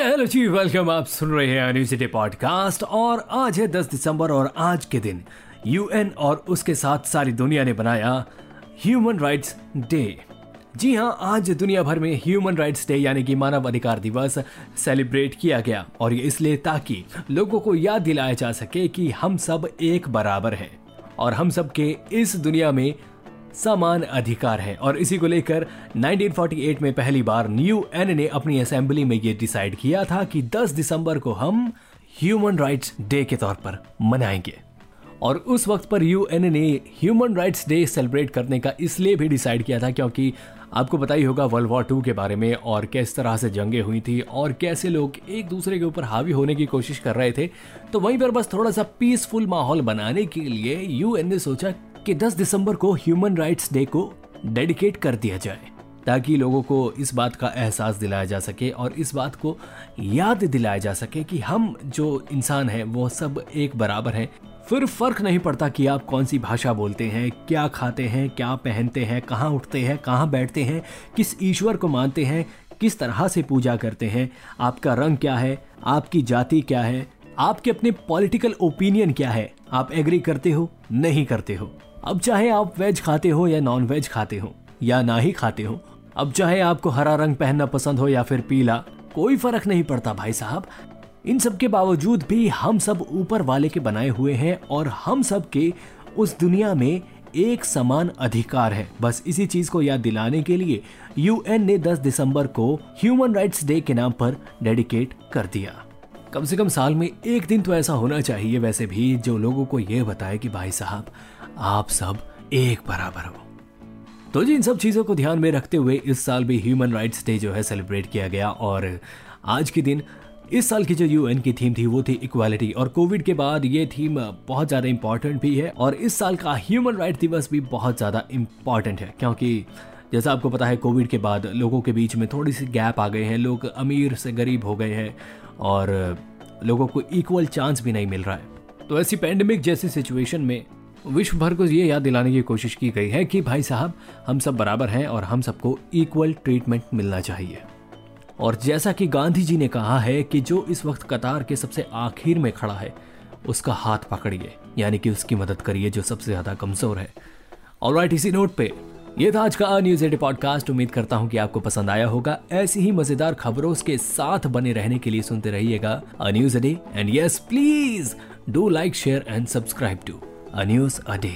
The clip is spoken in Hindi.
हेलो जी वेलकम आप सुन रहे हैं यूनिवर्सिटी पॉडकास्ट और आज है 10 दिसंबर और आज के दिन। यूएन और उसके साथ सारी दुनिया ने बनाया ह्यूमन राइट्स डे जी हाँ आज दुनिया भर में ह्यूमन राइट्स डे यानी कि मानव अधिकार दिवस सेलिब्रेट किया गया और ये इसलिए ताकि लोगों को याद दिलाया जा सके कि हम सब एक बराबर हैं और हम सब के इस दुनिया में समान अधिकार है। और इसी को लेकर 1948 में पहली बार न्यू एन ने अपनी असेंबली में ये डिसाइड किया था कि 10 दिसंबर को हम ह्यूमन राइट्स डे के तौर पर मनाएँगे। और उस वक्त पर यूएन ने ह्यूमन राइट्स डे सेलिब्रेट करने का इसलिए भी डिसाइड किया था क्योंकि आपको पता ही होगा वर्ल्ड वॉर टू के बारे में और किस तरह से जंगें हुई थी और कैसे लोग एक दूसरे के ऊपर हावी होने की कोशिश कर रहे थे। तो वहीं पर बस थोड़ा सा पीसफुल माहौल बनाने के लिए यूएन ने सोचा कि 10 दिसंबर को ह्यूमन राइट्स डे को डेडिकेट कर दिया जाए, ताकि लोगों को इस बात का एहसास दिलाया जा सके और इस बात को याद दिलाया जा सके कि हम जो इंसान हैं, वो सब एक बराबर हैं। फिर फ़र्क नहीं पड़ता कि आप कौन सी भाषा बोलते हैं, क्या खाते हैं, क्या पहनते हैं, कहाँ उठते हैं, कहाँ बैठते हैं, किस ईश्वर को मानते हैं, किस तरह से पूजा करते हैं, आपका रंग क्या है, आपकी जाति क्या है, आपके अपने पॉलिटिकल ओपिनियन क्या है, आप एग्री करते हो, नहीं करते हो। अब चाहे आप वेज खाते हो या नॉन वेज खाते हो, या ना ही खाते हो, अब चाहे आपको हरा रंग पहनना पसंद हो या फिर पीला, कोई फ़र्क नहीं पड़ता भाई साहब। इन सब के बावजूद भी हम सब ऊपर वाले के बनाए हुए हैं और हम सब के उस दुनिया में एक समान अधिकार है। बस इसी चीज़ को याद दिलाने के लिए यूएन ने 10 दिसंबर को ह्यूमन राइट्स डे के नाम पर डेडिकेट कर दिया। कम से कम साल में एक दिन तो ऐसा होना चाहिए वैसे भी जो लोगों को यह बताए कि भाई साहब आप सब एक बराबर हो। तो जी, इन सब चीज़ों को ध्यान में रखते हुए इस साल भी ह्यूमन राइट्स डे जो है सेलिब्रेट किया गया और आज के दिन इस साल की जो यूएन की थीम थी वो थी इक्वालिटी और कोविड के बाद ये थीम बहुत ज़्यादा इंपॉर्टेंट भी है और इस साल का ह्यूमन राइट दिवस भी बहुत ज़्यादा इंपॉर्टेंट है क्योंकि जैसा आपको पता है कोविड के बाद लोगों के बीच में थोड़ी सी गैप आ गए हैं, लोग अमीर से गरीब हो गए हैं और लोगों को इक्वल चांस भी नहीं मिल रहा है। तो ऐसी पैंडमिक जैसी सिचुएशन में विश्व भर को ये याद दिलाने की कोशिश की गई है कि भाई साहब, हम सब बराबर हैं और हम सबको इक्वल ट्रीटमेंट मिलना चाहिए। और जैसा कि गांधी जी ने कहा है कि जो इस वक्त कतार के सबसे आखिर में खड़ा है, उसका हाथ पकड़िए, यानी कि उसकी मदद करिए जो सबसे ज़्यादा कमज़ोर है। और इसी नोट पे। ये था आज का न्यूज़ एटी पॉडकास्ट उम्मीद करता हूँ कि आपको पसंद आया होगा। ऐसी ही मज़ेदार खबरों के साथ बने रहने के लिए सुनते रहिएगा News a Day and yes please do like share and subscribe to a News a Day